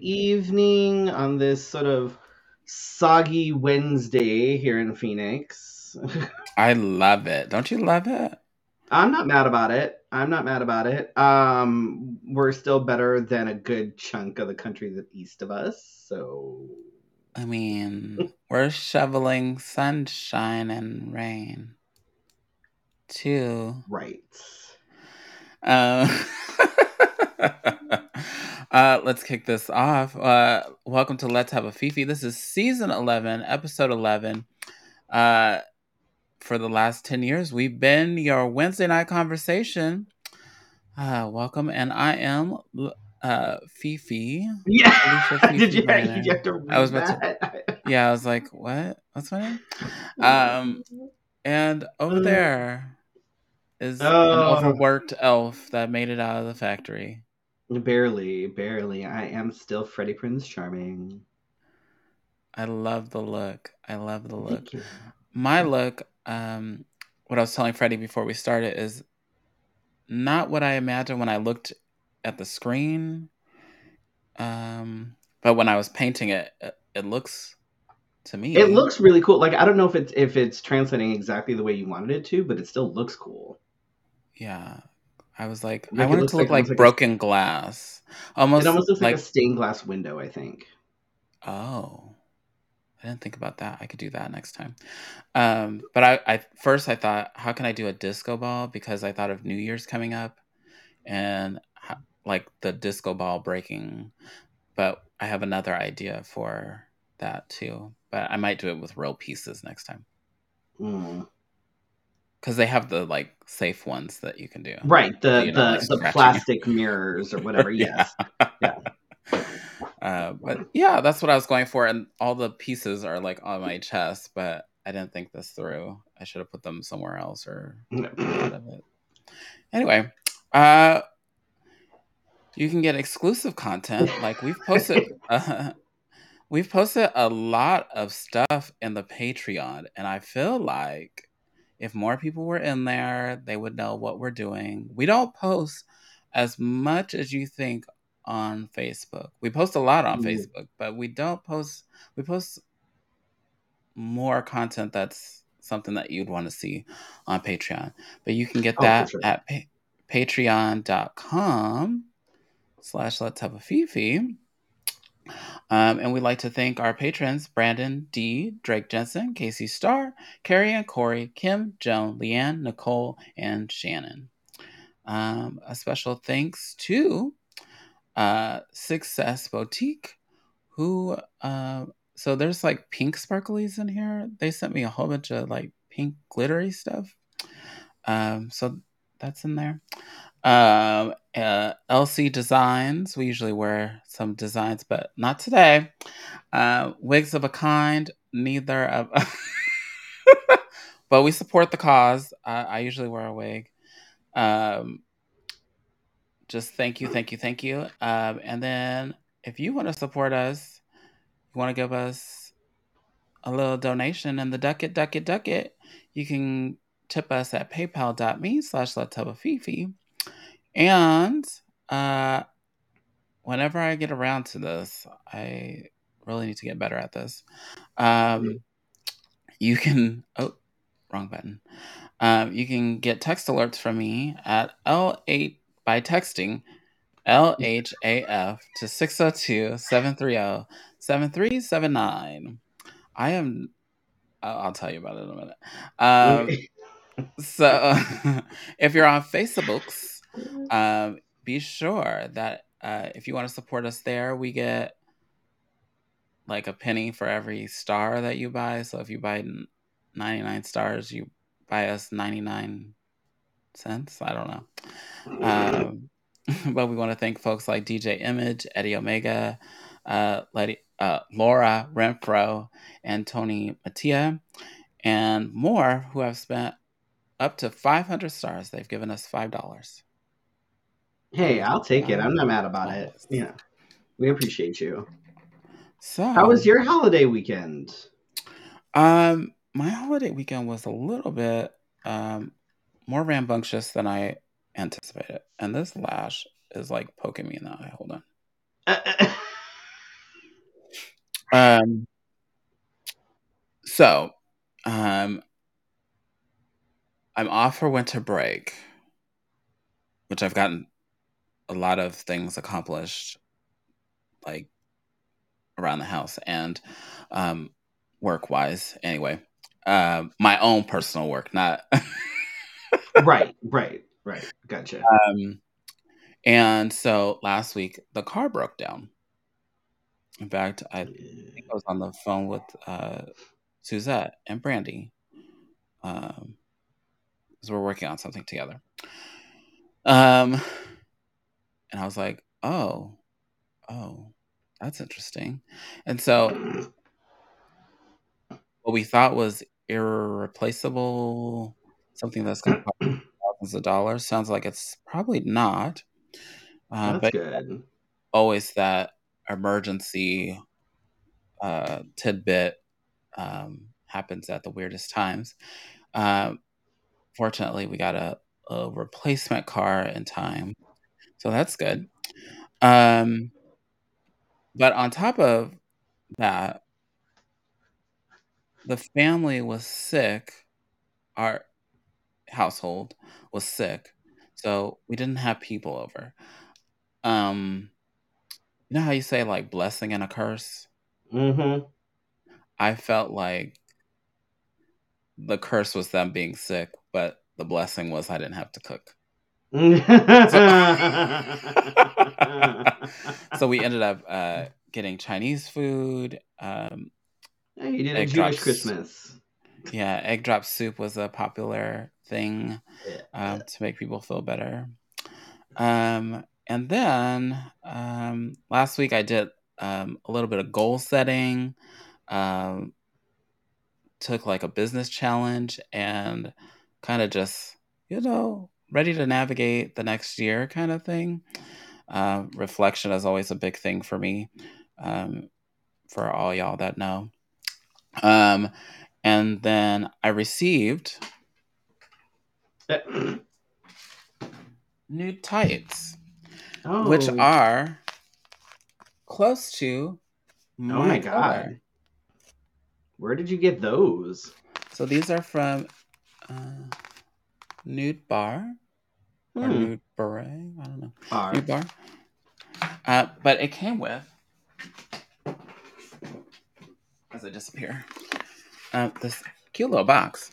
evening, on this sort of soggy Wednesday here in Phoenix. I love it. Don't you love it? I'm not mad about it. I'm not mad about it. Um, we're still better than a good chunk of the country that east of us, so I mean, we're shoveling sunshine and rain too. right. Uh, uh, let's kick this off. Uh, welcome to Let's Have a Fifi. This is season 11, episode 11. Uh, for the last 10 years, we've been your Wednesday night conversation. Uh, welcome, and I am uh, Fifi. Yeah. Alicia Did Fifi you, you have to I was about to- Yeah, I was like, what? What's my name? Um, and over Uh, there is Oh. an overworked elf that made it out of the factory. Barely, barely. I am still Freddie Prince Charming. I love the look. I love the look. Thank you. My look, um, what I was telling Freddie before we started is not what I imagined when I looked at the screen. Um, but when I was painting it, it, it looks to me. It looks really cool. Like I don't know if it's if it's translating exactly the way you wanted it to, but it still looks cool. Yeah. I was like, Like, I it want it to look it like, looks like a- broken glass. Almost, it almost looks like, like a stained glass window. I think. Oh, I didn't think about that. I could do that next time. Um, but I, I first I thought, how can I do a disco ball? Because I thought of New Year's coming up, and ho- like the disco ball breaking. But I have another idea for that too. But I might do it with real pieces next time Mm. Because they have the like safe ones that you can do. Right. The You know, the, like the plastic mirrors or whatever. Yes. Yeah. Uh, but yeah, that's what I was going for, and all the pieces are like on my chest, but I didn't think this through. I should have put them somewhere else or. Anyway, uh, you can get exclusive content. Like we've posted, uh, we've posted a lot of stuff in the Patreon, and I feel like if more people were in there, they would know what we're doing. We don't post as much as you think on Facebook. We post a lot on Mm. Facebook, but we don't post. We post more content that's something that you'd want to see on Patreon. But you can get Oh, that sure. at pa- patreon.com slash let's have a fifi. Um, and we'd like to thank our patrons Brandon D, Drake Jensen, Casey Starr, Carrie and Corey, Kim, Joan, Leanne, Nicole, and Shannon. Um, a special thanks to uh, Success Boutique, who uh, so there's like pink sparklies in here. They sent me a whole bunch of like pink glittery stuff. Um, so that's in there. Um, uh, LC Designs. We usually wear some designs, but not today. Uh, Wigs of a kind. Neither of. but we support the cause. I, I usually wear a wig. Um, just thank you, thank you, thank you. Um, and then if you want to support us, you want to give us a little donation in the duck it, duck it, duck it, you can tip us at paypal.me slash let's have a fifi. And uh, whenever I get around to this, I really need to get better at this. Um, you can, oh, wrong button. Um, you can get text alerts from me at L8 by texting LHAF to 602 730 7379. I am, I'll I'll tell you about it in a minute. Um, so if you're on Facebooks, um, be sure that uh, if you want to support us there, we get like a penny for every star that you buy. So if you buy 99 stars, you buy us 99 cents. I don't know. Um, but we want to thank folks like DJ Image, Eddie Omega, uh, Letty, uh, Laura Renfro, and Tony Mattia, and more who have spent up to 500 stars. They've given us $5. Hey, I'll take it. I'm not mad about it. Yeah. We appreciate you. So, How was your holiday weekend? Um, my holiday weekend was a little bit um more rambunctious than I anticipated, and this lash is like poking me in the eye. Hold on. um. So, um, I'm off for winter break, which I've gotten a lot of things accomplished, like around the house and um, work wise. Anyway, uh, my own personal work, not right, right, right. Gotcha. Um, and so last week the car broke down. In fact, I think I was on the phone with uh, Suzette and Brandy. Um, because we're working on something together. Um, and I was like, oh, oh, that's interesting. And so, what we thought was irreplaceable, something that's going to cost thousands of dollars, sounds like it's probably not. Uh, that's but good. Always that emergency uh, tidbit um, happens at the weirdest times. Um, fortunately, we got a, a replacement car in time, so that's good. Um, but on top of that, the family was sick. Our household was sick, so we didn't have people over. Um, you know how you say like blessing and a curse? Mm-hmm. I felt like the curse was them being sick, but the blessing was I didn't have to cook. So, so, we ended up uh, getting Chinese food. Um, yeah, you did a Jewish Christmas. Yeah, egg drop soup was a popular thing um, to make people feel better. Um, and then um, last week I did um, a little bit of goal setting. Um, took like a business challenge and kind of just, you know, ready to navigate the next year kind of thing. Uh, reflection is always a big thing for me, um, for all y'all that know. Um, and then I received new tights, oh. which are close to my, oh my god. Color. Where did you get those? So these are from uh, Nude Barre or hmm. Nude Beret. I don't know. Bar. Nude Barre. Uh, but it came with, as I disappear, uh, this cute little box.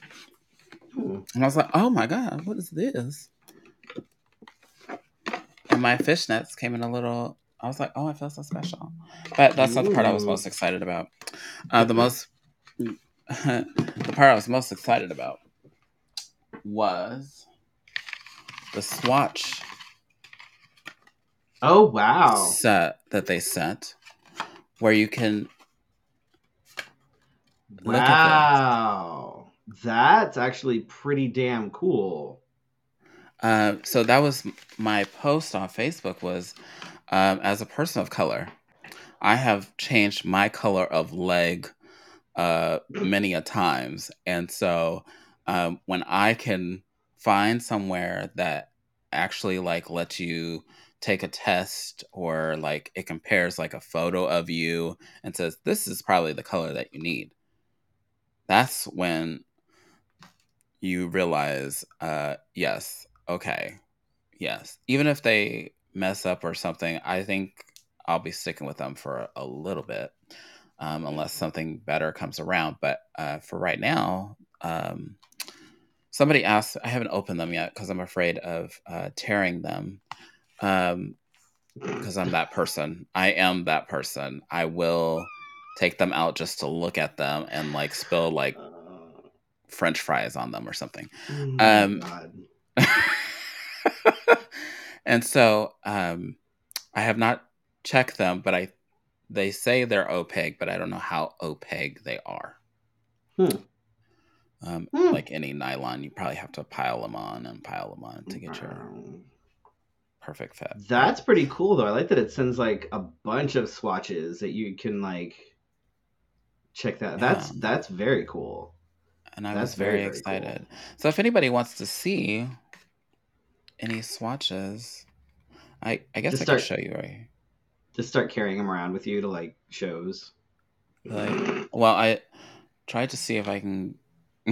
Ooh. And I was like, oh my God, what is this? And my fishnets came in a little, I was like, oh, I feel so special. But that's not the part I was most excited about. Uh, the most the part I was most excited about was the swatch. Oh wow! Set that they sent, where you can. Wow, that's actually pretty damn cool. Uh, so that was my post on Facebook. Was um, as a person of color, I have changed my color of leg uh, many a times. And so um, when I can find somewhere that actually like lets you take a test or like it compares like a photo of you and says this is probably the color that you need that's when you realize uh yes okay yes even if they mess up or something i think i'll be sticking with them for a little bit um, unless something better comes around. But uh, for right now, um, somebody asked, I haven't opened them yet because I'm afraid of uh, tearing them. Because um, I'm that person. I am that person. I will take them out just to look at them and like spill like French fries on them or something. Oh um, and so um, I have not checked them, but I they say they're opaque, but I don't know how opaque they are. Hmm. Um, hmm. Like any nylon, you probably have to pile them on and pile them on to get your perfect fit. That's pretty cool, though. I like that it sends like a bunch of swatches that you can like check that. Yeah. That's that's very cool. And I that's was very, very excited. Cool. So if anybody wants to see any swatches, I I guess Just I start- could show you right. Just start carrying them around with you to like shows. Like, well, I tried to see if I can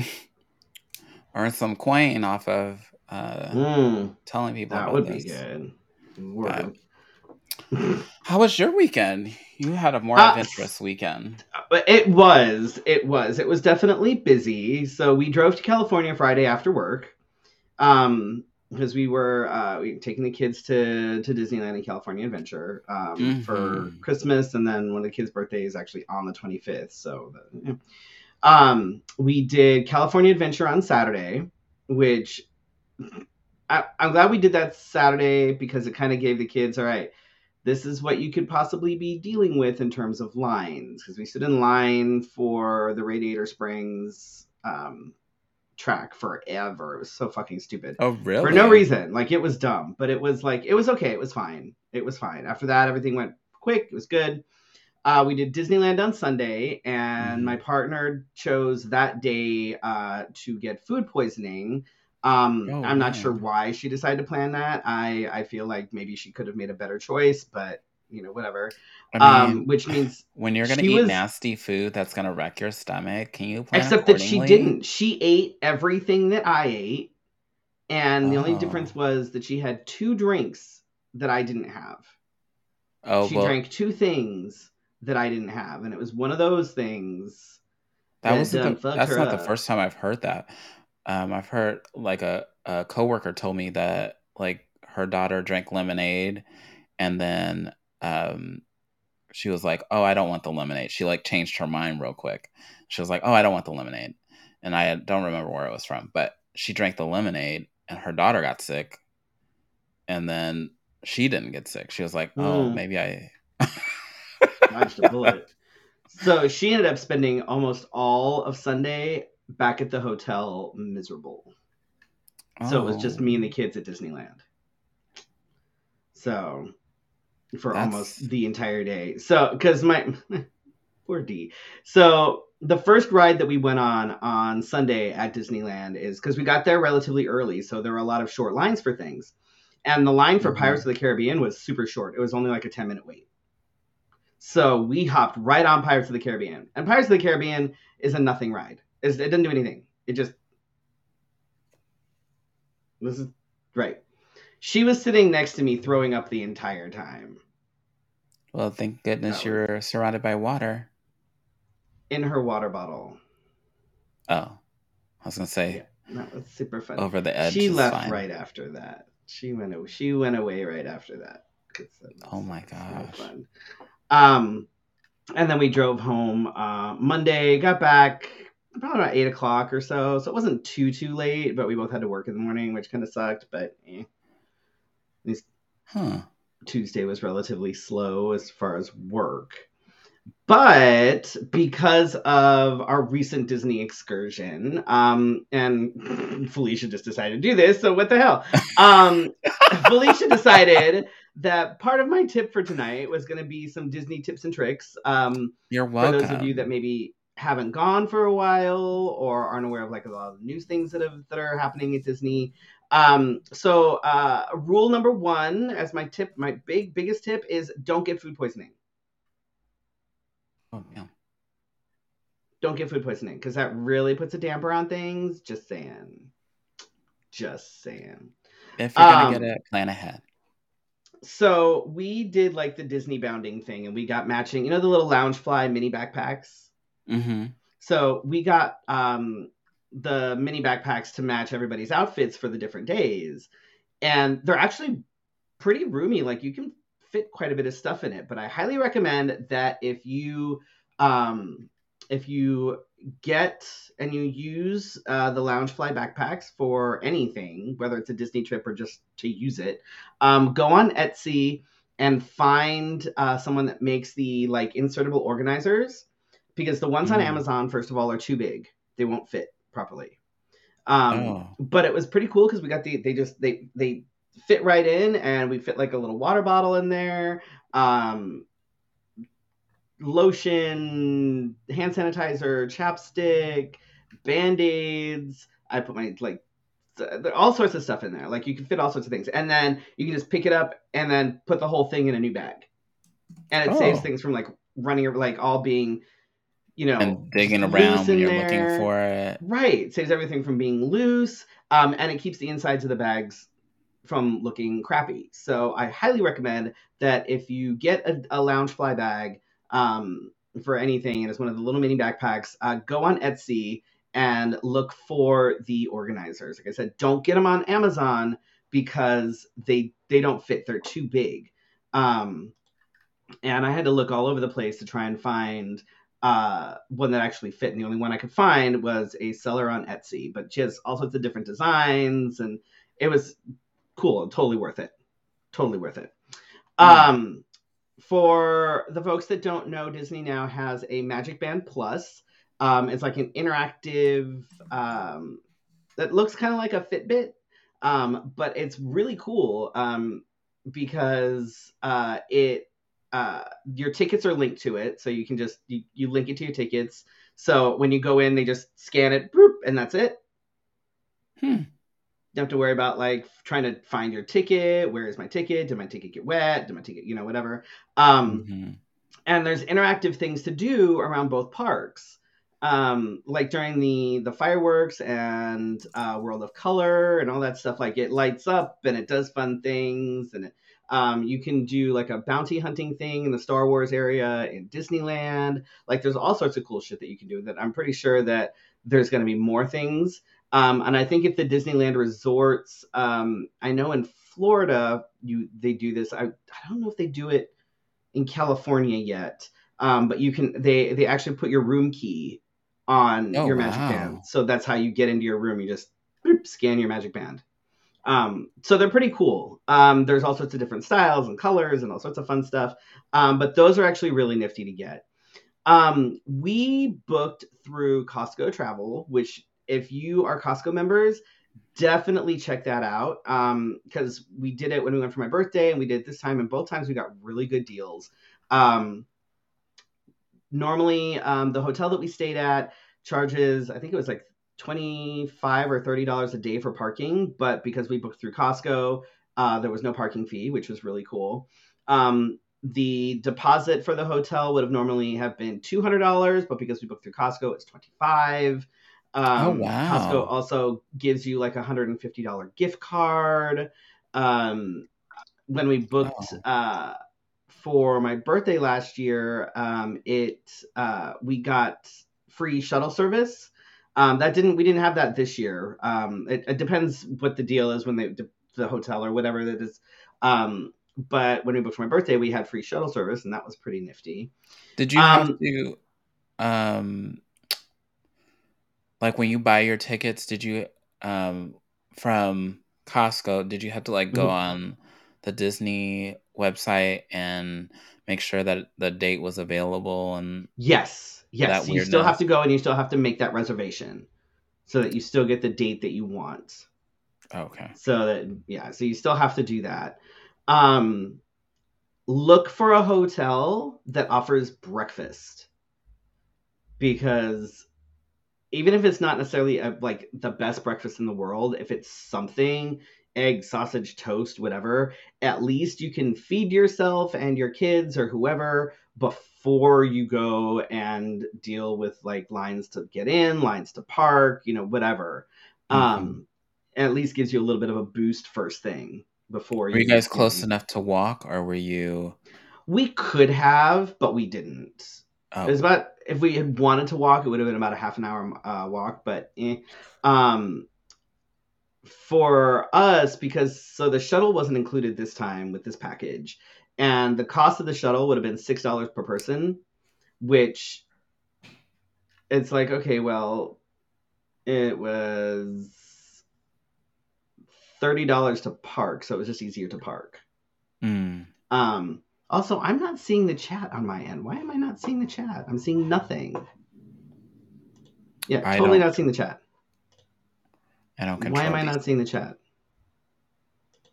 earn some coin off of uh, Mm, telling people that would this. be good. How was your weekend? You had a more Uh, adventurous weekend. But it was, it was, it was definitely busy. So we drove to California Friday after work, um, because we were uh, we were taking the kids to to Disneyland and California Adventure um, for Mhm. Christmas, and then one of the kids' birthdays actually on the twenty fifth. So, the, yeah. Um, we did California Adventure on Saturday, which I, I'm glad we did that Saturday because it kind of gave the kids all right this is what you could possibly be dealing with in terms of lines because we stood in line for the Radiator Springs um, track forever. It was so fucking stupid Oh, really? for no reason. Like it was dumb, but it was like it was okay. It was fine. It was fine. After that, everything went quick. It was good. Uh, we did Disneyland on Sunday, and Mhm. my partner chose that day uh, to get food poisoning. Um, Oh, I'm not man. sure why she decided to plan that. I I feel like maybe she could have made a better choice, but you know whatever. I mean, um, which means when you're gonna eat was- nasty food that's gonna wreck your stomach, can you plan except that she didn't. She ate everything that I ate, and the only Oh. difference was that she had two drinks that I didn't have. Oh, she well, drank two things that I didn't have, and it was one of those things. that that wasn't the, that's not the first time I've heard that. Um, I've heard like a, a coworker told me that like her daughter drank lemonade, and then um, she was like, "Oh, I don't want the lemonade." She like changed her mind real quick. She was like, "Oh, I don't want the lemonade," and I don't remember where it was from, but she drank the lemonade, and her daughter got sick, and then she didn't get sick. She was like, "Oh, Hmm. maybe I." Dodged a bullet. So she ended up spending almost all of Sunday back at the hotel, miserable. So it was just Oh. me and the kids at Disneyland. So for That's- almost the entire day. So because my poor D. So the first ride that we went on on Sunday at Disneyland is because we got there relatively early, so there were a lot of short lines for things. And the line for Mhm. Pirates of the Caribbean was super short. It was only like a 10 minute wait. So we hopped right on Pirates of the Caribbean. And Pirates of the Caribbean is a nothing ride. It's, it doesn't do anything. It just this is right. She was sitting next to me throwing up the entire time Well, thank goodness That you're surrounded by water. in her water bottle. Oh, I was gonna say That was super fun. over the edge. she left fine. right after that. She went. She went away right after that. Oh my gosh. fun. Um, and then we drove home uh, Monday. Got back probably about eight o'clock or so. So it wasn't too too late, but we both had to work in the morning, which kind of sucked. But eh. Huh. Tuesday was relatively slow as far as work. But because of our recent Disney excursion, um, and Felicia just decided to do this, so what the hell? Um, Felicia decided that part of my tip for tonight was going to be some Disney tips and tricks. Um, You're welcome. for those of you that maybe haven't gone for a while or aren't aware of like a lot of the news things that have that are happening at Disney. Um, so uh, rule number one, as my tip, my big biggest tip is don't get food poisoning. oh, yeah. Don't get food poisoning because that really puts a damper on things. Just saying. Just saying. If you're gonna Um, get it, plan ahead. So we did like the Disney bounding thing, and we got matching. You know the little Loungefly mini backpacks. Mm-hmm. So we got um, the mini backpacks to match everybody's outfits for the different days, and they're actually pretty roomy. Like you can fit quite a bit of stuff in it. But I highly recommend that if you um, if you get and you use uh, the Loungefly backpacks for anything, whether it's a Disney trip or just to use it, um, go on Etsy and find uh, someone that makes the like insertable organizers because the ones on Mm. Amazon, first of all, are too big. They won't fit properly. Um, Oh. But it was pretty cool because we got the they just they they fit right in, and we fit like a little water bottle in there, um, lotion, hand sanitizer, chapstick, band aids. I put my like all sorts of stuff in there. Like you can fit all sorts of things, and then you can just pick it up and then put the whole thing in a new bag, and it oh. saves things from like running like all being, you know, and digging around when you're there. looking for it. Right, it saves everything from being loose, um, and it keeps the insides of the bags from looking crappy. So I highly recommend that if you get a, a Loungefly bag um, for anything, and it's one of the little mini backpacks, uh, go on Etsy and look for the organizers. Like I said, don't get them on Amazon because they they don't fit. They're too big. Um, and I had to look all over the place to try and find uh, one that actually fit. And the only one I could find was a seller on Etsy, but she has all sorts of different designs, and it was cool. Totally worth it. Totally worth it. Um, for the folks that don't know, Disney now has a Magic Band Plus. Um, it's like an interactive. Um, that looks kind of like a Fitbit, um, but it's really cool um, because uh, it uh, your tickets are linked to it, so you can just you, you link it to your tickets. So when you go in, they just scan it, boop, and that's it. Hmm. You don't have to worry about like trying to find your ticket. Where is my ticket? Did my ticket get wet? Did my ticket, you know, whatever. Um, mm-hmm. And there's interactive things to do around both parks. Um, like during the the fireworks and uh, World of Color and all that stuff. Like it lights up and it does fun things and it, um, you can do like a bounty hunting thing in the Star Wars area in Disneyland. Like there's all sorts of cool shit that you can do. That I'm pretty sure that there's going to be more things. Um, and I think if the Disneyland resorts, um, I know in Florida, you they do this. I, I don't know if they do it in California yet, um, but you can they they actually put your room key on oh, your magic wow. band, so that's how you get into your room. You just boop, scan your magic band. Um, so they're pretty cool. Um, there's all sorts of different styles and colors and all sorts of fun stuff. Um, but those are actually really nifty to get. Um, we booked through Costco Travel, which if you are Costco members, definitely check that out. Because um, we did it when we went for my birthday and we did this time and both times we got really good deals. Um, normally um, the hotel that we stayed at charges i think it was like 25 or 30 dollars a day for parking but because we booked through costco uh, there was no parking fee which was really cool. Um, the deposit for the hotel would have normally have been $200 but because we booked through costco it's 25 Oh, um, oh wow! Costco also gives you like a hundred and fifty dollar gift card. Um, when we booked oh. uh, for my birthday last year, um, it uh, we got free shuttle service. Um, that didn't we didn't have that this year. Um, it, it, depends what the deal is when they the hotel or whatever that is. Um, but when we booked for my birthday, we had free shuttle service, and that was pretty nifty. Did you have um, to um like when you buy your tickets, did you um from Costco, did you have to like go mm-hmm. on the Disney website and make sure that the date was available and Yes. Yes. You still have to go and you still have to make that reservation so that you still get the date that you want. Okay. So that yeah, so you still have to do that. Um look for a hotel that offers breakfast because even if it's not necessarily a, like the best breakfast in the world, if it's something egg, sausage, toast, whatever, at least you can feed yourself and your kids or whoever before you go and deal with like lines to get in, lines to park, you know, whatever. Mm-hmm. Um, at least gives you a little bit of a boost first thing before. Were you, you guys close enough to walk, or were you? We could have, but we didn't. Oh. It was about if we had wanted to walk, it would have been about a half an hour uh, walk, but eh. um, for us because so the shuttle wasn't included this time with this package, and the cost of the shuttle would have been six dollars per person, which it's like okay, well, it was thirty dollars to park, so it was just easier to park. Mm. Um, also, I'm not seeing the chat on my end. Why am I not seeing the chat? I'm seeing nothing. Yeah, I totally not seeing the chat. I don't get Why am I not seeing the chat?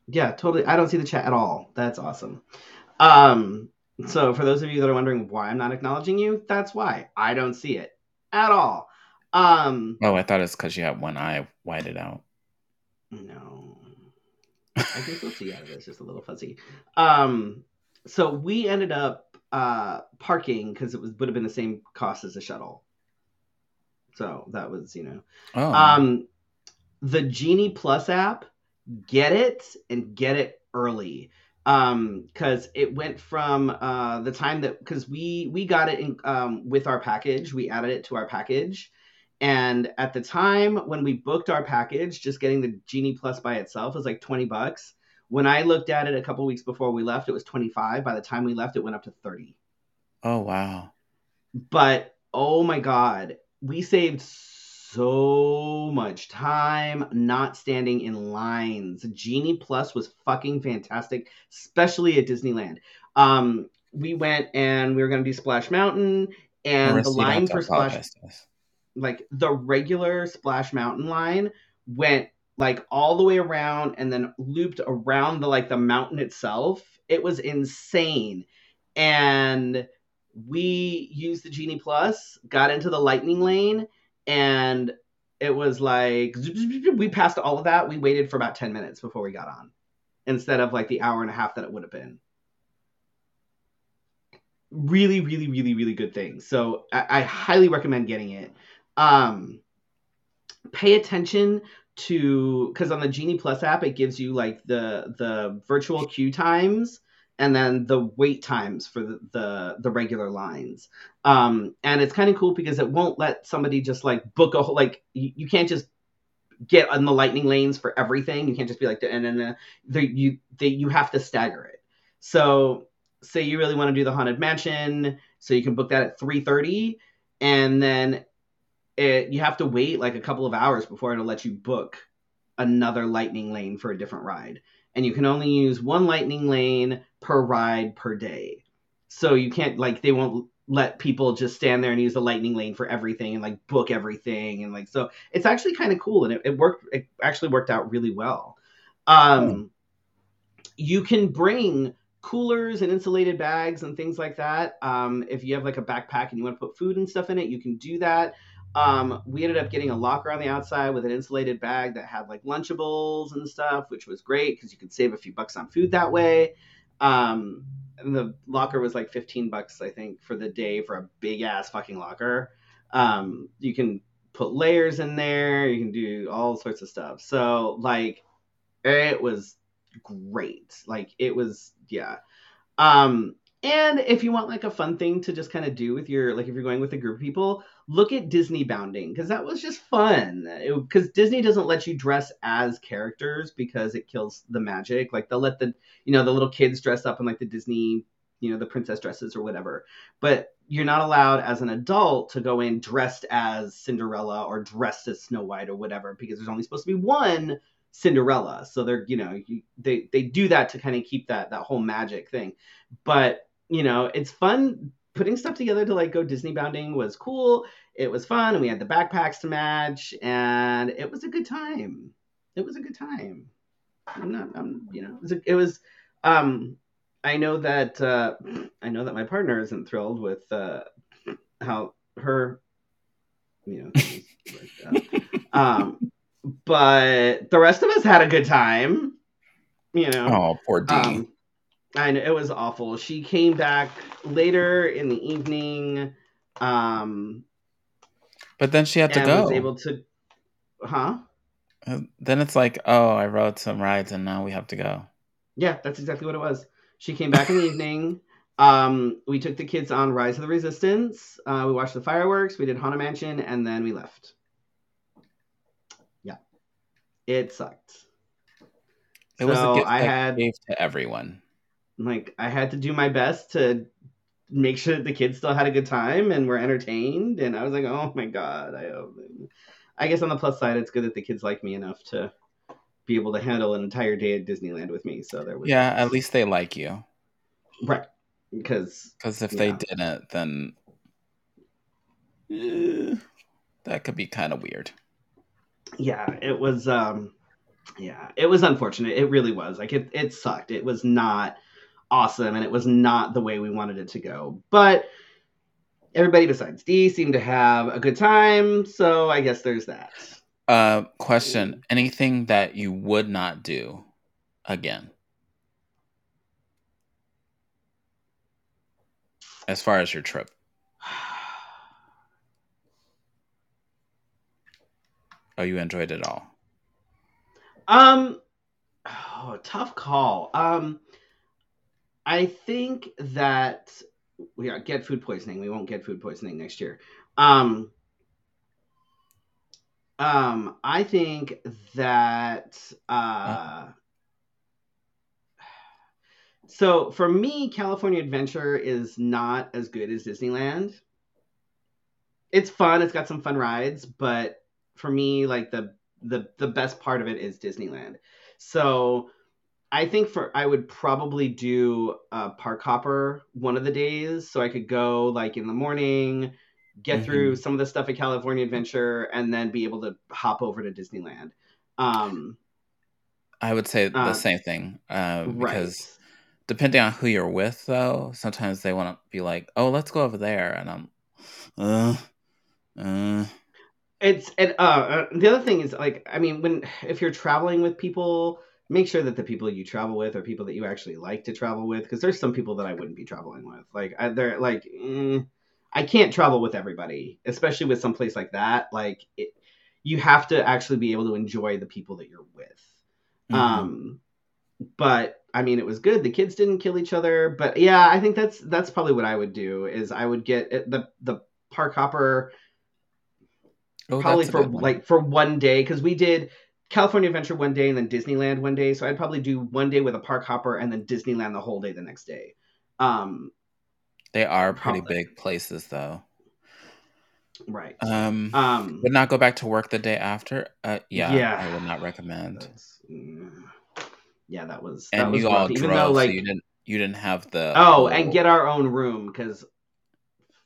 Yeah, totally. I don't see the chat at all. That's awesome. Um, so for those of you that are wondering why I'm not acknowledging you, that's why I don't see it at all. Um, oh, I thought it's because you have one eye whited out. No. I think we'll see out of this, just a little fuzzy. Um, so we ended up uh, parking because it was would have been the same cost as a shuttle. So that was, you know, Oh, um, the Genie Plus app, get it and get it early. Um, because it went from uh the time that because we we got it in um with our package, we added it to our package. And at the time when we booked our package, just getting the Genie Plus by itself was like 20 bucks. When I looked at it a couple weeks before we left, it was 25. By the time we left, it went up to 30 oh wow. but oh my god we saved so much time not standing in lines genie plus was fucking fantastic especially at disneyland um we went and we were going to do splash mountain and the line for splash apologize to us. like the regular splash mountain line went like all the way around and then looped around the like the mountain itself it was insane. And we used the genie plus got into the lightning lane and it was like we passed all of that. We waited for about 10 minutes before we got on instead of like the hour and a half that it would have been. Really really really really good thing. So i, I highly recommend getting it. Um pay attention to because on the genie plus app it gives you like the the virtual queue times and then the wait times for the the, the regular lines. Um and it's kind of cool because it won't let somebody just like book a whole like you, you can't just get on the lightning lanes for everything. You can't just be like and then the, you they, you have to stagger it. So say you really want to do the haunted mansion so you can book that at 3.30 and then it, you have to wait like a couple of hours before it'll let you book another lightning lane for a different ride. And you can only use one lightning lane per ride per day. So you can't like they won't let people just stand there and use the lightning lane for everything and like book everything and like so it's actually kind of cool and it, it worked it actually worked out really well. Um you can bring coolers and insulated bags and things like that. Um if you have like a backpack and you want to put food and stuff in it you can do that um, we ended up getting a locker on the outside with an insulated bag that had like Lunchables and stuff, which was great because you could save a few bucks on food that way. Um, and the locker was like 15 bucks, I think, for the day for a big ass fucking locker. Um, you can put layers in there, you can do all sorts of stuff. So, like, it was great. Like, it was, yeah. Um, and if you want like a fun thing to just kind of do with your like if you're going with a group of people look at disney bounding because that was just fun. Because disney doesn't let you dress as characters because it kills the magic. Like they'll let the you know the little kids dress up in like the disney you know the princess dresses or whatever. But you're not allowed as an adult to go in dressed as cinderella or dressed as snow white or whatever because there's only supposed to be one cinderella. So they're you know they they do that to kind of keep that that whole magic thing. But you know, it's fun putting stuff together to like go Disney bounding was cool. It was fun, and we had the backpacks to match, and it was a good time. It was a good time. I'm not, I'm, you know, it was, a, it was um, I know that uh, I know that my partner isn't thrilled with uh, how her, you know, um, but the rest of us had a good time. You know, Oh, poor D. um, I know it was awful. She came back later in the evening, um, but then she had to and go. was able to, huh? Uh, Then it's like, oh, I rode some rides and now we have to go. Yeah, that's exactly what it was. She came back in the evening. Um, we took the kids on Rise of the Resistance. Uh, we watched the fireworks. We did Haunted Mansion, and then we left. Yeah, it sucked. It was So a gift I had gave to everyone. Like I had to do my best to make sure that the kids still had a good time and were entertained. And I was like, oh my god, I hope. I guess on the plus side, it's good that the kids like me enough to be able to handle an entire day at Disneyland with me. So there was Yeah, at least they like you. right because Because if they didn't, then eh, that could be kind of weird. yeah, it was um yeah, it was unfortunate. It really was. Like it it sucked. It was not awesome and it was not the way we wanted it to go. But everybody besides D seemed to have a good time, so I guess there's that. Uh, question: Anything that you would not do again, as far as your trip? Oh, you enjoyed it all. Um, oh, tough call. Um, I think that we yeah, get food poisoning. We won't get food poisoning next year. Um, um, I think that uh, so for me, California Adventure is not as good as Disneyland. It's fun. It's got some fun rides, but for me, like the the the best part of it is Disneyland. So I think for I would probably do a park hopper one of the days, so I could go like in the morning, get mm-hmm. through some of the stuff at California Adventure, and then be able to hop over to Disneyland. Um, I would say the uh, same thing uh, because right. depending on who you're with, though, sometimes they want to be like, "Oh, let's go over there," and I'm, uh, uh, it's and uh, uh, the other thing is like I mean when if you're traveling with people, make sure that the people you travel with are people that you actually like to travel with because there's some people that I wouldn't be traveling with. Like I, they're like mm, I can't travel with everybody, especially with some place like that. Like it, you have to actually be able to enjoy the people that you're with. Mm-hmm. Um, but I mean, it was good. The kids didn't kill each other, but yeah, I think that's that's probably what I would do. Is I would get the the park hopper Oh, probably for like for one day because we did California Adventure one day and then Disneyland one day. So I'd probably do one day with a park hopper and then Disneyland the whole day the next day. Um, they are pretty probably. big places though. Right. Um, um, would not go back to work the day after. Uh, yeah, yeah, I would not recommend. Mm, yeah, that was. That and was you rough. all Even drove, though, like, so you didn't. You didn't have the. Oh, whole... and get our own room because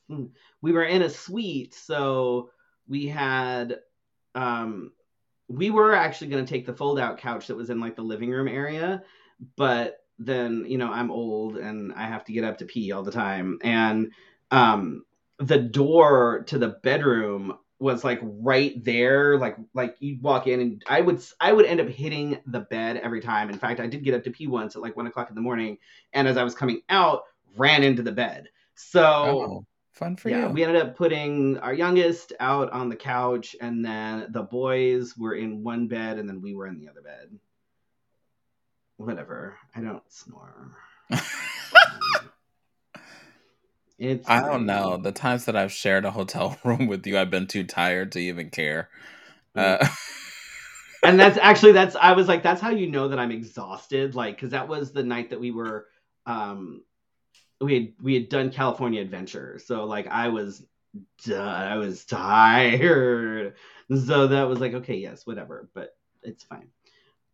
hmm, we were in a suite, so we had um we were actually going to take the fold out couch that was in like the living room area but then you know i'm old and i have to get up to pee all the time. And um the door to the bedroom was like right there like like you'd walk in and i would i would end up hitting the bed every time. In fact i did get up to pee once at like one o'clock in the morning and as i was coming out ran into the bed. So oh. Fun for yeah, you. We ended up putting our youngest out on the couch, and then the boys were in one bed, and then we were in the other bed. Whatever. I don't snore. it's. I don't know. The times that I've shared a hotel room with you, I've been too tired to even care. Mm. Uh, and that's actually that's. I was like, that's how you know that I'm exhausted. Like, because that was the night that we were um we had we had done California Adventure, so like I was done, I was tired, so that was like okay, yes, whatever, but it's fine.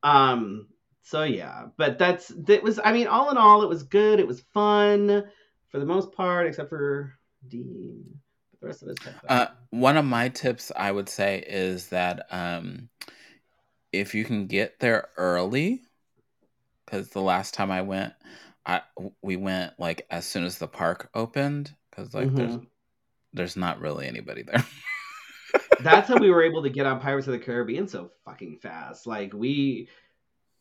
Um, so yeah, but that's that was I mean, all in all, it was good. It was fun for the most part, except for Dean. The rest of it. Uh, one of my tips I would say is that um, if you can get there early, because the last time I went, I we went like as soon as the park opened because like mm-hmm. there's there's not really anybody there. That's how we were able to get on Pirates of the Caribbean so fucking fast. Like we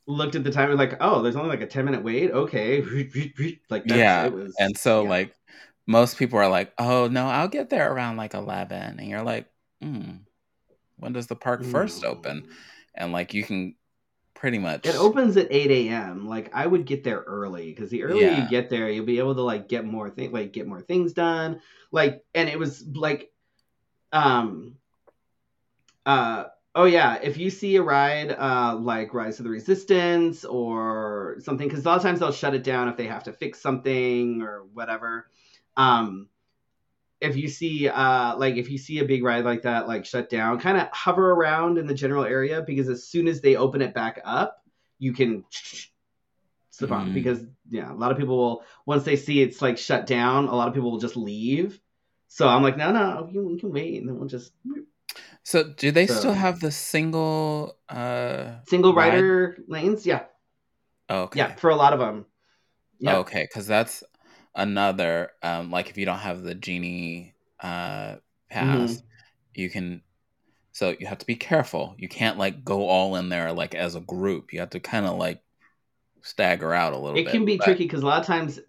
looked at the time and like, oh, there's only like a ten minute wait. Okay, like yeah, was, and so yeah. like most people are like, oh no, I'll get there around like eleven, and you're like, hmm, when does the park first open? And like you can pretty much. It opens at eight a.m. Like I would get there early because the earlier yeah. you get there, you'll be able to like get more things, like get more things done. Like, and it was like, um, uh, oh yeah, if you see a ride, uh, like Rise of the Resistance or something, because a lot of times they'll shut it down if they have to fix something or whatever. Um, if you see uh like if you see a big ride like that like shut down kind of hover around in the general area because as soon as they open it back up you can slip on mm. because yeah a lot of people will once they see it's like shut down a lot of people will just leave so i'm like no no we can wait and then we'll just so do they so, still have the single uh single rider ride? lanes yeah oh, okay yeah for a lot of them yeah. okay because that's another um like if you don't have the genie uh pass mm-hmm. you can So you have to be careful. You can't like go all in there like as a group. You have to kind of like stagger out a little bit. it bit. can be but- tricky because a lot of times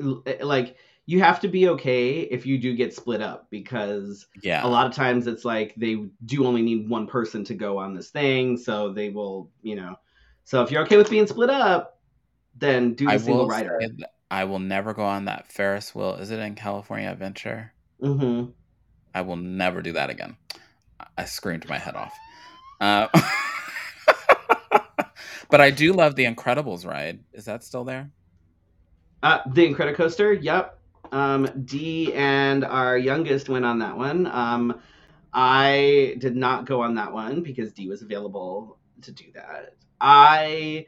like you have to be okay if you do get split up because Yeah. a lot of times it's like they do only need one person to go on this thing so they will you know so if you're okay with being split up then do the I single rider that I will never go on that Ferris wheel. Is it in California Adventure? hmm I will never do that again. I- I screamed my head off. Uh, but I do love the Incredibles ride. Is that still there? uh, the incredicoaster yep um, d and our youngest went on that one um, i did not go on that one because d was available to do that i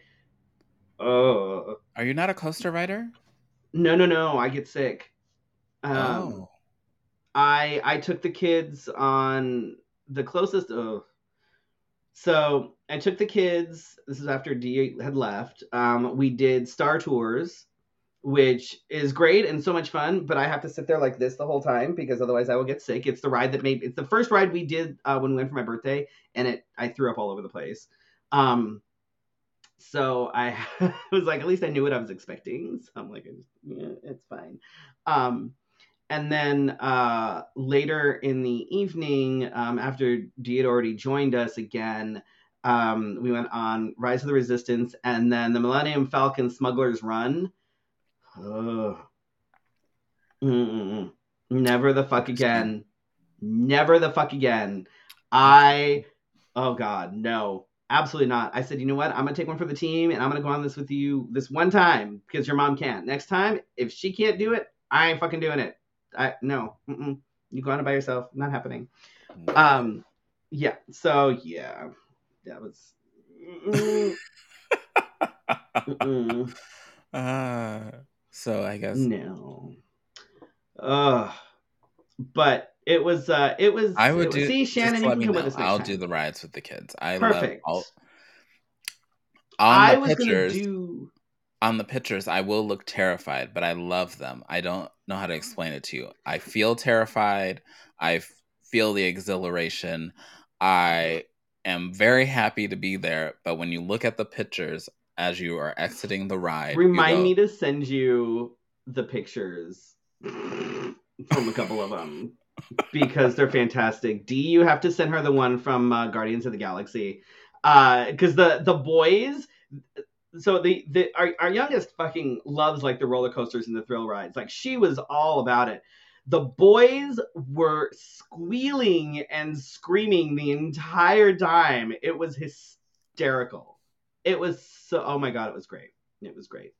oh Are you not a coaster rider? No, no, no. I get sick. Um, oh. I I took the kids on the closest. Oh. So I took the kids. This is after D had left. Um, we did Star Tours, which is great and so much fun. But I have to sit there like this the whole time because otherwise I will get sick. It's the ride that made. It's the first ride we did uh, when we went for my birthday, and it I threw up all over the place. Um, so I was like, at least I knew what I was expecting. So I'm like, yeah, it's fine. Um, and then uh, later in the evening, um, after Dee had already joined us again, um, we went on Rise of the Resistance and then the Millennium Falcon Smuggler's Run. Ugh. Never the fuck again. Never the fuck again. I, oh God, no, absolutely not. I said, you know what? I'm gonna take one for the team, and I'm gonna go on this with you this one time because your mom can't. Next time, if she can't do it, I ain't fucking doing it. I no, mm-mm. you go on it by yourself. Not happening. Um, yeah. So yeah, that was. mm-mm, mm-mm. Uh, so I guess No. Ugh. But it was uh it was I would it was- do. see Shannon you can me come with us I'll time. do the rides with the kids. I Perfect. love all. On I the was pictures, gonna do on the pictures, I will look terrified, but I love them. I don't know how to explain it to you. I feel terrified. I f- feel the exhilaration. I am very happy to be there, but when you look at the pictures as you are exiting the ride, remind go, me to send you the pictures from a couple of them because they're fantastic. D, you have to send her the one from uh, Guardians of the Galaxy because the the boys. So the, the our, our youngest fucking loves like the roller coasters and the thrill rides. Like she was all about it. The boys were squealing and screaming the entire time. It was hysterical. It was so oh my god, it was great. It was great.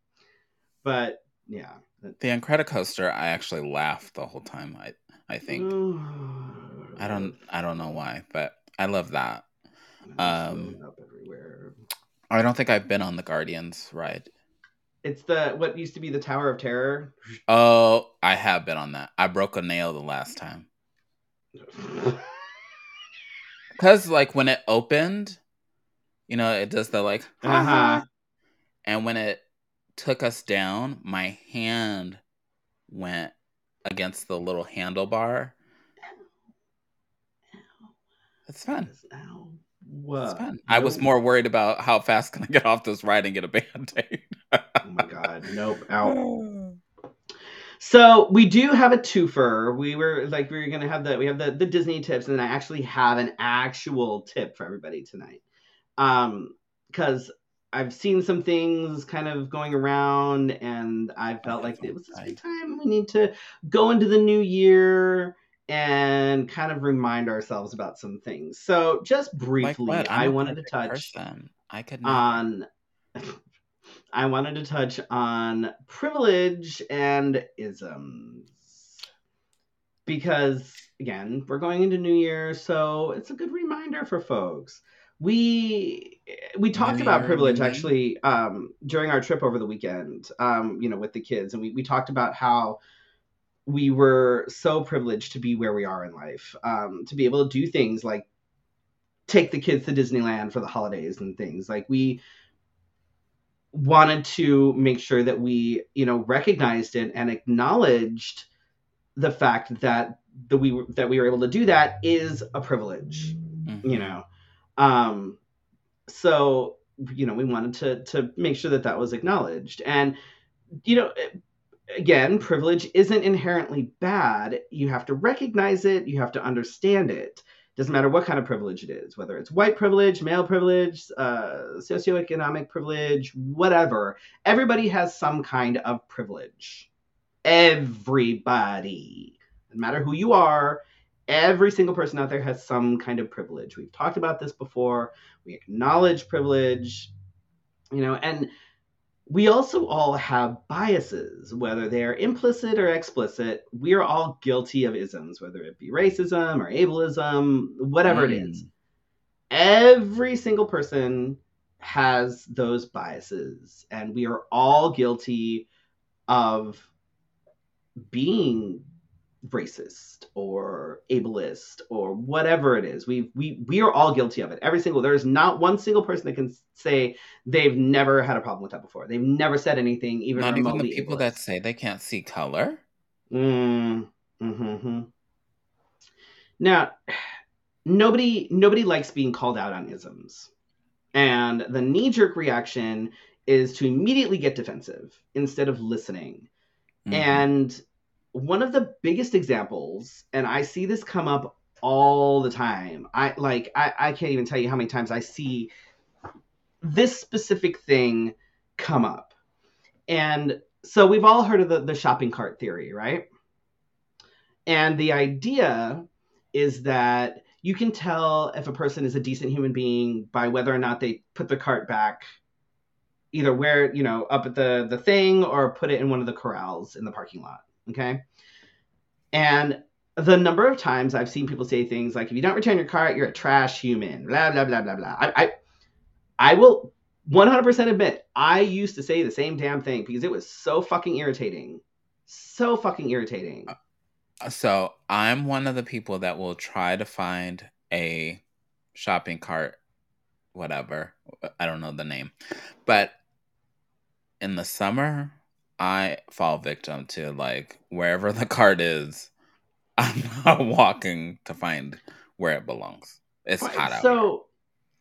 But yeah. The Incredicoaster, I actually laughed the whole time. I I think I don't I don't know why, but I love that. um. I don't think I've been on the Guardians ride. It's the what used to be the Tower of Terror. Oh, I have been on that. I broke a nail the last time. Cause like when it opened, you know, it does the like Uh-huh. and when it took us down, my hand went against the little handlebar. It's fun. Ow. It's What? fun. I was more worried about how fast can I get off this ride and get a band-aid. Oh my god. Nope. Out. So we do have a twofer. We were like we were gonna have the we have the the Disney tips, and then I actually have an actual tip for everybody tonight. Um, because I've seen some things kind of going around, and I felt like it was a good time. We need to go into the new year and kind of remind ourselves about some things. So just oh briefly, what? I wanted to touch person. I could not. on I wanted to touch on privilege and isms. Because again, we're going into New Year, so it's a good reminder for folks. We we talked about privilege new actually um, during our trip over the weekend, um, you know, with the kids, and we, we talked about how we were so privileged to be where we are in life, um, to be able to do things like take the kids to Disneyland for the holidays and things. Like we wanted to make sure that we, you know, recognized it and acknowledged the fact that the we that we were able to do that is a privilege. Mhm. you know. Um, so you know, we wanted to to make sure that that was acknowledged, and you know, again, privilege isn't inherently bad. You have to recognize it. You have to understand it. Doesn't matter what kind of privilege it is, whether it's white privilege, male privilege, uh, socioeconomic privilege, whatever. Everybody has some kind of privilege. Everybody, no matter who you are, every single person out there has some kind of privilege. We've talked about this before. We acknowledge privilege, you know, and we also all have biases, whether they are implicit or explicit. We are all guilty of isms, whether it be racism or ableism, whatever mm. it is. Every single person has those biases, and we are all guilty of being racist or ableist or whatever it is. We we we are all guilty of it. Every single there is not one single person that can say they've never had a problem with that before. They've never said anything even not even the people ableist. that say they can't see color. Mm, mm-hmm. Now, nobody nobody likes being called out on isms, and the knee jerk reaction is to immediately get defensive instead of listening. Mm-hmm. And one of the biggest examples, and I see this come up all the time. I like I, I can't even tell you how many times I see this specific thing come up. And so we've all heard of the, the shopping cart theory, right? And the idea is that you can tell if a person is a decent human being by whether or not they put the cart back either where you know up at the the thing or put it in one of the corrals in the parking lot Okay. And the number of times I've seen people say things like, if you don't return your cart, you're a trash human, blah, blah, blah, blah, blah. I, I, I will 100% admit, I used to say the same damn thing because it was so fucking irritating. So fucking irritating. Uh, so I'm one of the people that will try to find a shopping cart, whatever. I don't know the name. But in the summer, I fall victim to like wherever the card is, I'm not walking to find where it belongs. It's right. hot out. So,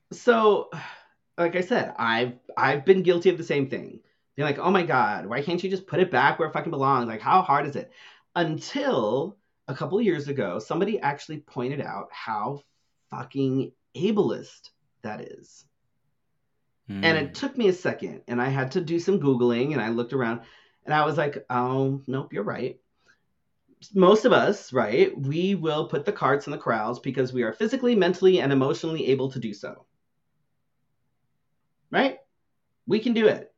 here. so, like I said, I've I've been guilty of the same thing. You're like, oh my god, why can't you just put it back where it fucking belongs? Like, how hard is it? Until a couple years ago, somebody actually pointed out how fucking ableist that is. Mm. And it hmm. took me a second, and I had to do some googling, and I looked around. And I was like, oh, nope, you're right. Most of us, right, we will put the carts in the corrals because we are physically, mentally, and emotionally able to do so. Right? We can do it.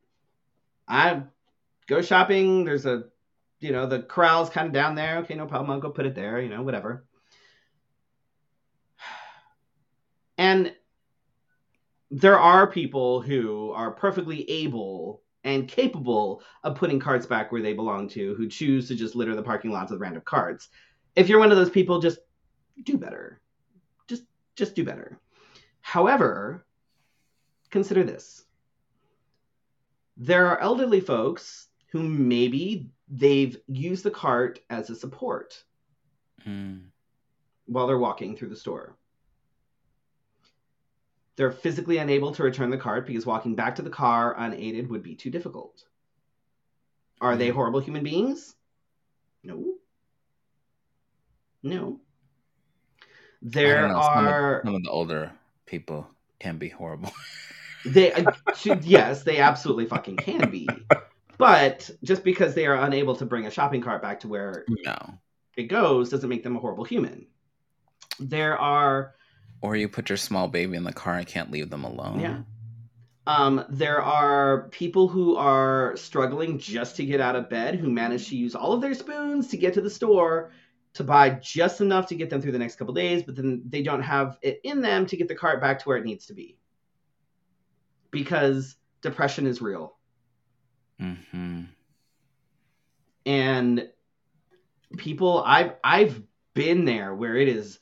I go shopping. There's a, you know, the corral's kind of down there. Okay, no problem. I'll go put it there, you know, whatever. And there are people who are perfectly able and capable of putting carts back where they belong to who choose to just litter the parking lots with random carts. If you're one of those people, just do better. Just just do better. However, consider this. There are elderly folks who maybe they've used the cart as a support mm. while they're walking through the store. They're physically unable to return the cart because walking back to the car unaided would be too difficult. Are they hmm. horrible human beings? No. No. There are some of, some of, the older people can be horrible. they uh, yes, they absolutely fucking can be. But just because they are unable to bring a shopping cart back to where no. it goes doesn't make them a horrible human. There are or you put your small baby in the car and can't leave them alone. Yeah. Um, there are people who are struggling just to get out of bed who manage to use all of their spoons to get to the store to buy just enough to get them through the next couple days, but then they don't have it in them to get the cart back to where it needs to be. Because depression is real. Mm-hmm. And people I've I've been there where it is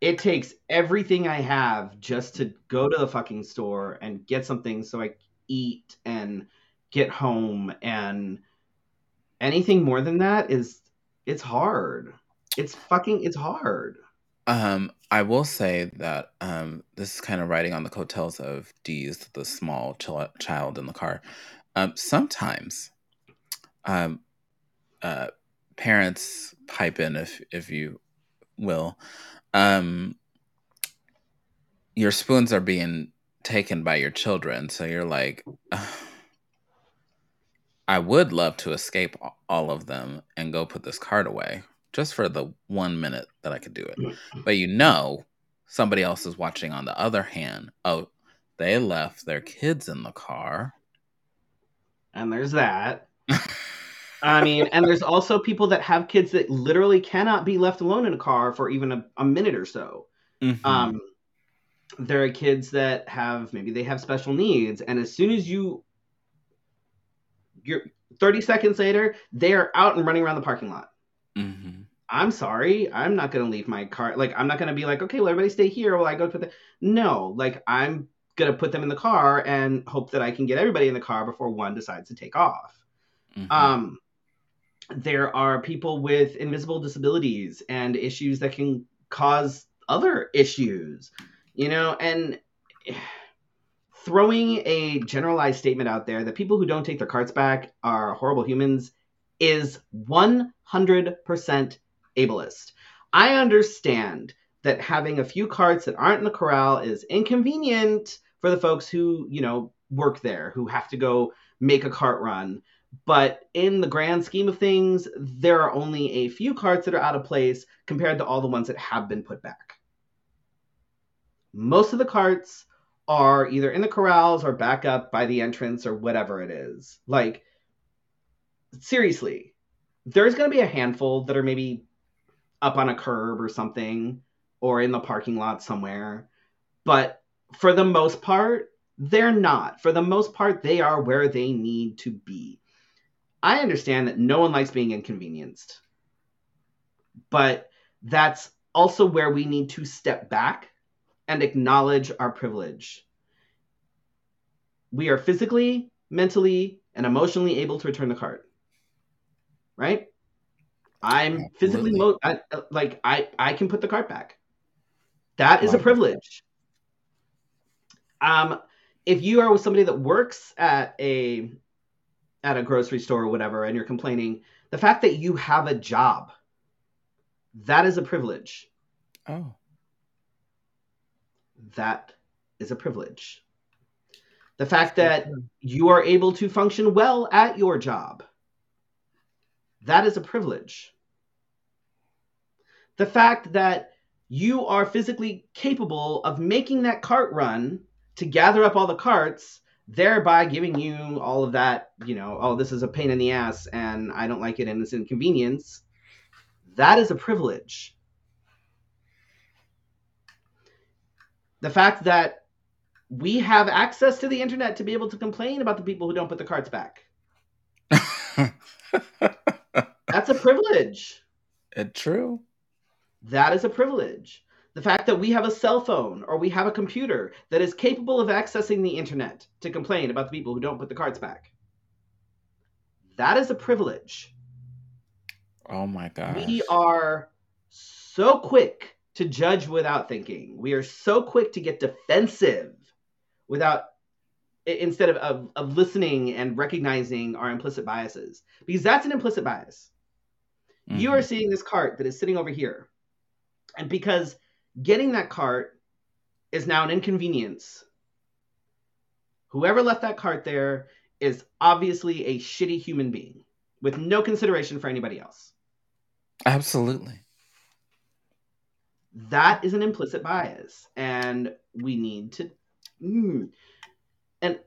it takes everything I have just to go to the fucking store and get something so I eat and get home and anything more than that is it's hard. It's fucking it's hard. Um I will say that um, this is kind of riding on the coattails of Dee's, the small ch- child in the car. Um, sometimes um, uh, parents pipe in, if if you will. Um, your spoons are being taken by your children, so you're like, I would love to escape all of them and go put this card away just for the one minute that I could do it. But you know, somebody else is watching on the other hand. Oh, they left their kids in the car. And there's that. I mean, and there's also people that have kids that literally cannot be left alone in a car for even a, a minute or so. Mm-hmm. Um, there are kids that have maybe they have special needs, and as soon as you, you're 30 seconds later, they are out and running around the parking lot. Mm-hmm. I'm sorry, I'm not gonna leave my car. Like, I'm not gonna be like, okay, well, everybody stay here while I go put the. No, like, I'm gonna put them in the car and hope that I can get everybody in the car before one decides to take off. Mm-hmm. Um, there are people with invisible disabilities and issues that can cause other issues, you know, and throwing a generalized statement out there that people who don't take their carts back are horrible humans is 100% ableist. I understand that having a few carts that aren't in the corral is inconvenient for the folks who, you know, work there, who have to go make a cart run. But in the grand scheme of things, there are only a few carts that are out of place compared to all the ones that have been put back. Most of the carts are either in the corrals or back up by the entrance or whatever it is. Like, seriously, there's going to be a handful that are maybe up on a curb or something or in the parking lot somewhere. But for the most part, they're not. For the most part, they are where they need to be. I understand that no one likes being inconvenienced, but that's also where we need to step back and acknowledge our privilege. We are physically, mentally, and emotionally able to return the cart. Right? I'm physically mo- I, like I I can put the cart back. That is a privilege. Um, if you are with somebody that works at a at a grocery store or whatever and you're complaining, the fact that you have a job, that is a privilege. Oh. That is a privilege. The fact that you are able to function well at your job, that is a privilege. The fact that you are physically capable of making that cart run to gather up all the carts thereby giving you all of that, you know, oh, this is a pain in the ass and I don't like it and it's inconvenience. That is a privilege. The fact that we have access to the internet to be able to complain about the people who don't put the carts back. That's a privilege. It's true. That is a privilege. The fact that we have a cell phone or we have a computer that is capable of accessing the internet to complain about the people who don't put the cards back. That is a privilege. Oh my god. We are so quick to judge without thinking. We are so quick to get defensive without instead of, of, of listening and recognizing our implicit biases. Because that's an implicit bias. Mm-hmm. You are mm-hmm. seeing this cart that is sitting over here. And because getting that cart is now an inconvenience. Whoever left that cart there is obviously a shitty human being with no consideration for anybody else. Absolutely. That is an implicit bias, and we need to. Mm, and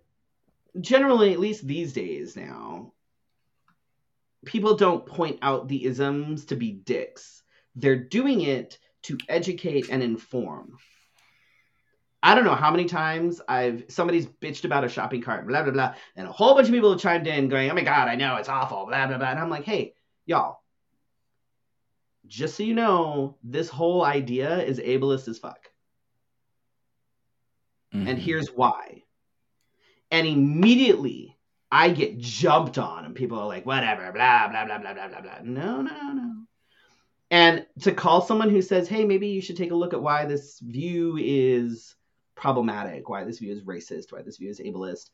generally, at least these days now, people don't point out the isms to be dicks. They're doing it to educate and inform. I don't know how many times I've somebody's bitched about a shopping cart, blah blah blah, and a whole bunch of people have chimed in going, "Oh my god, I know it's awful," blah blah blah, and I'm like, "Hey, y'all, just so you know, this whole idea is ableist as fuck, mm-hmm. and here's why." And immediately I get jumped on, and people are like, "Whatever, blah blah blah blah blah blah blah." No, no, no And to call someone who says, hey, maybe you should take a look at why this view is problematic, why this view is racist, why this view is ableist,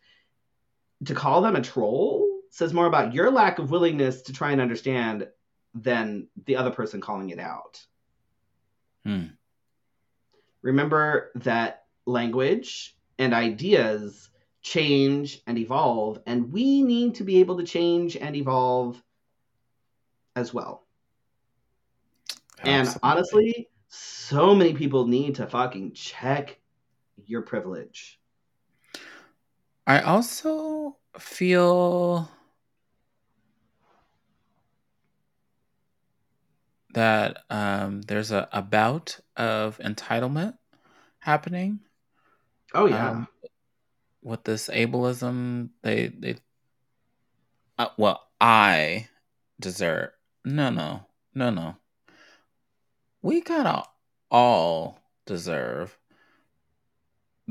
to call them a troll says more about your lack of willingness to try and understand than the other person calling it out. Hmm. Remember that language and ideas change and evolve, and we need to be able to change and evolve as well. Absolutely. And honestly, so many people need to fucking check your privilege. I also feel that um, there's a, a bout of entitlement happening. Oh yeah. Um, with this ableism, they they. Uh, well, I deserve. No, no, no, no. We kind of all deserve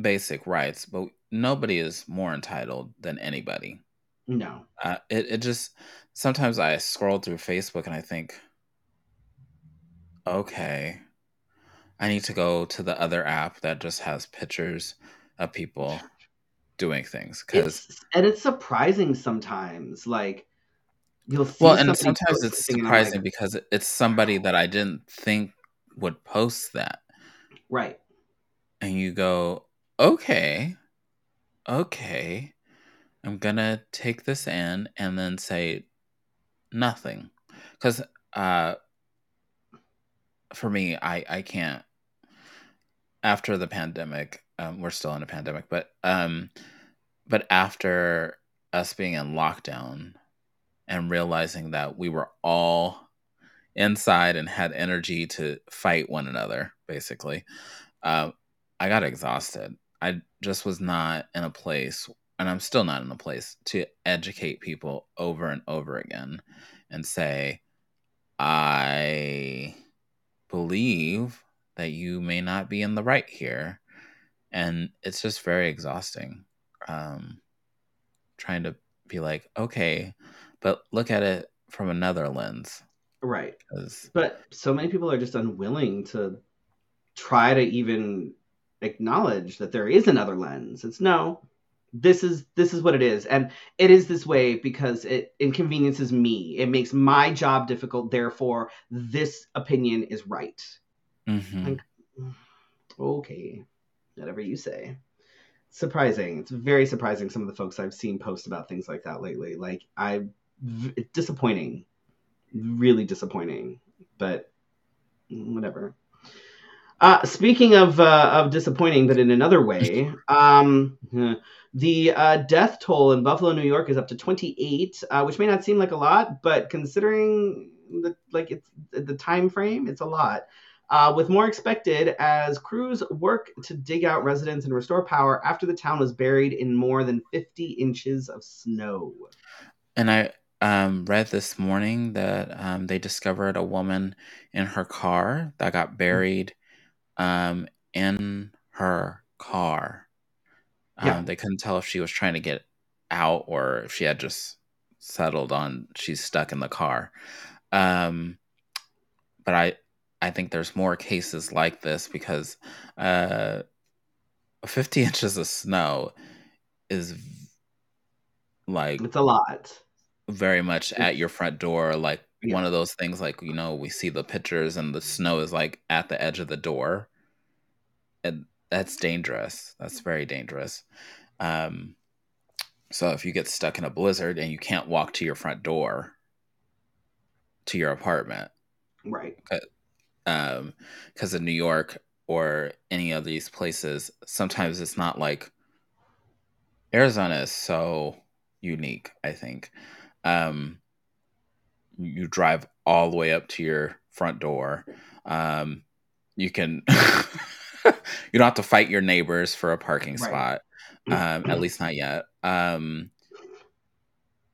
basic rights, but nobody is more entitled than anybody. No. Uh, it it just sometimes I scroll through Facebook and I think okay, I need to go to the other app that just has pictures of people doing things because and it's surprising sometimes like you'll well and sometimes it's surprising like, because it's somebody that i didn't think would post that right and you go okay okay i'm gonna take this in and then say nothing because uh for me, I I can't. After the pandemic, um, we're still in a pandemic, but um, but after us being in lockdown and realizing that we were all inside and had energy to fight one another, basically, uh, I got exhausted. I just was not in a place, and I'm still not in a place to educate people over and over again and say, I believe that you may not be in the right here. And it's just very exhausting. Um, trying to be like, okay, but look at it from another lens. Right. But so many people are just unwilling to try to even acknowledge that there is another lens. It's no, this is this is what it is. And it is this way because it inconveniences me. It makes my job difficult. Therefore this opinion is right. Mm-hmm. like, okay whatever you say. Surprising. It's very surprising some of the folks i've seen post about things like that lately. Like i disappointing really disappointing but whatever uh, speaking of uh, of disappointing, but in another way, um, the uh, death toll in Buffalo, New York, is up to 28, uh, which may not seem like a lot, but considering the like it's the time frame, it's a lot. Uh, with more expected as crews work to dig out residents and restore power after the town was buried in more than 50 inches of snow. And I um, read this morning that um, they discovered a woman in her car that got buried um, in her car yeah. Um, they couldn't tell if she was trying to get out or if she had just settled on she's stuck in the car. Um, but I I think there's more cases like this because uh, 50 inches of snow is like it's a lot. Very much at your front door, like yeah. one of those things. Like you know, we see the pictures and the snow is like at the edge of the door, and that's dangerous. That's very dangerous. Um, so if you get stuck in a blizzard and you can't walk to your front door to your apartment, right? Um, because in New York or any of these places, sometimes it's not like Arizona is so unique. I think um, you drive all the way up to your front door. Um, you can you don't have to fight your neighbors for a parking right. spot. Um, at least not yet. Um,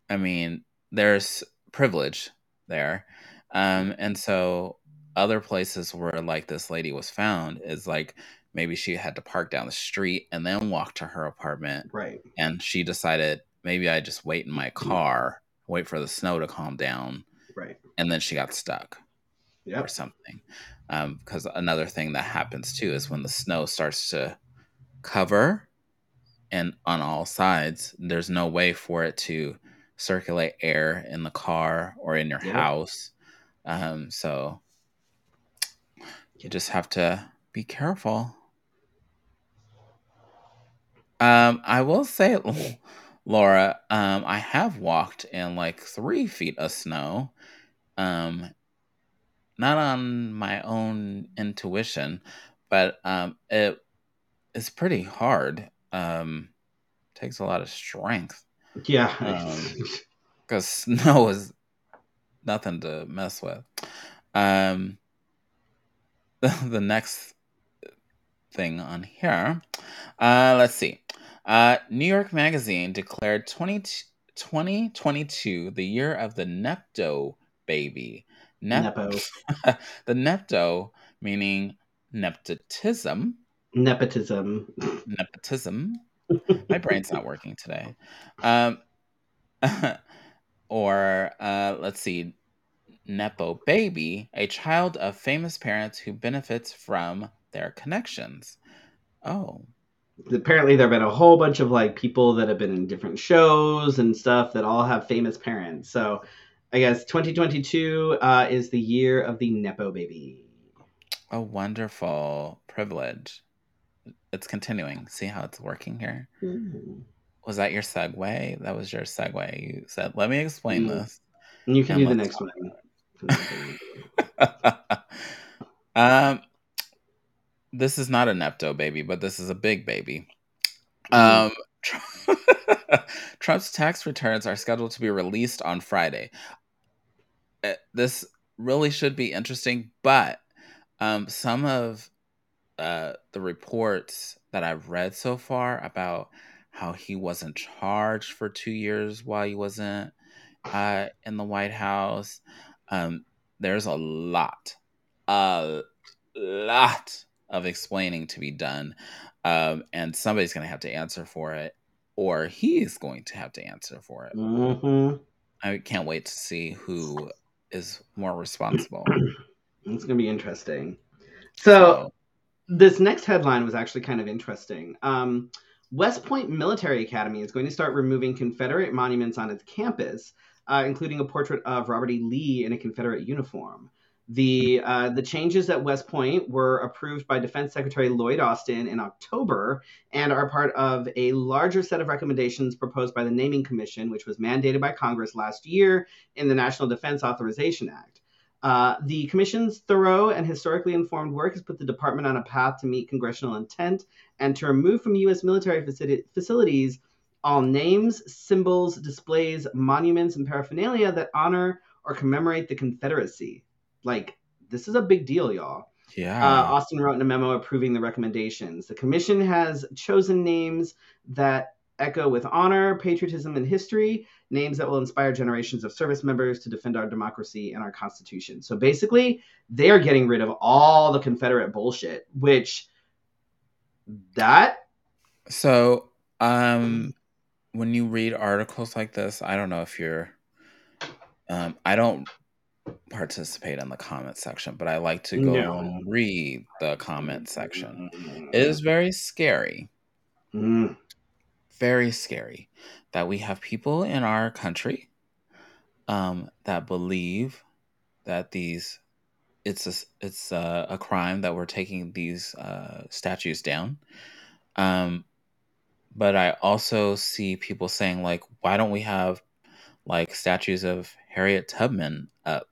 I mean, there's privilege there. Um, and so other places where like this lady was found is like maybe she had to park down the street and then walk to her apartment. Right. And she decided maybe I just wait in my car, wait for the snow to calm down. Right. And then she got stuck. or something. Because um, another thing that happens too is when the snow starts to cover and on all sides, there's no way for it to circulate air in the car or in your house. Um, so you just have to be careful. Um, I will say, Laura, um, I have walked in like three feet of snow. Um, not on my own intuition, but um, it is pretty hard. Um, takes a lot of strength. Yeah, because um, snow is nothing to mess with. Um, the, the next thing on here, uh, let's see. Uh, New York Magazine declared 20, 2022 the year of the Nepto baby. Nep- Nepo. the Nepto meaning nepotism. Nepotism. Nepotism. My brain's not working today. Um, or uh, let's see, Nepo baby, a child of famous parents who benefits from their connections. Oh, apparently there have been a whole bunch of like people that have been in different shows and stuff that all have famous parents. So I guess 2022 uh, is the year of the Nepo baby. A wonderful privilege. It's continuing. See how it's working here? Mm. Was that your segue? That was your segue. You said, let me explain mm. this. You can do the next one. um, this is not a Nepto baby, but this is a big baby. Um, Trump's tax returns are scheduled to be released on Friday. Uh, this really should be interesting, but um, some of uh, the reports that I've read so far about how he wasn't charged for two years while he wasn't uh, in the White House. Um, there's a lot, a lot of explaining to be done. Um, and somebody's going to have to answer for it, or he's going to have to answer for it. Mm-hmm. I can't wait to see who is more responsible. it's going to be interesting. So, so, this next headline was actually kind of interesting. Um, West Point Military Academy is going to start removing Confederate monuments on its campus, uh, including a portrait of Robert E. Lee in a Confederate uniform. The uh, the changes at West Point were approved by Defense Secretary Lloyd Austin in October and are part of a larger set of recommendations proposed by the Naming Commission, which was mandated by Congress last year in the National Defense Authorization Act. Uh, the Commission's thorough and historically informed work has put the department on a path to meet congressional intent and to remove from U.S. military facilities all names, symbols, displays, monuments, and paraphernalia that honor or commemorate the Confederacy. Like, this is a big deal, y'all. Yeah. Uh, Austin wrote in a memo approving the recommendations. The commission has chosen names that echo with honor, patriotism, and history, names that will inspire generations of service members to defend our democracy and our Constitution. So basically, they are getting rid of all the Confederate bullshit, which that. So, um, when you read articles like this, I don't know if you're. Um, I don't participate in the comment section, but I like to go no. and read the comment section. It is very scary. Mm. Very scary that we have people in our country um, that believe that these it's a, it's a, a crime that we're taking these uh, statues down. Um, but I also see people saying like, why don't we have like statues of Harriet Tubman up?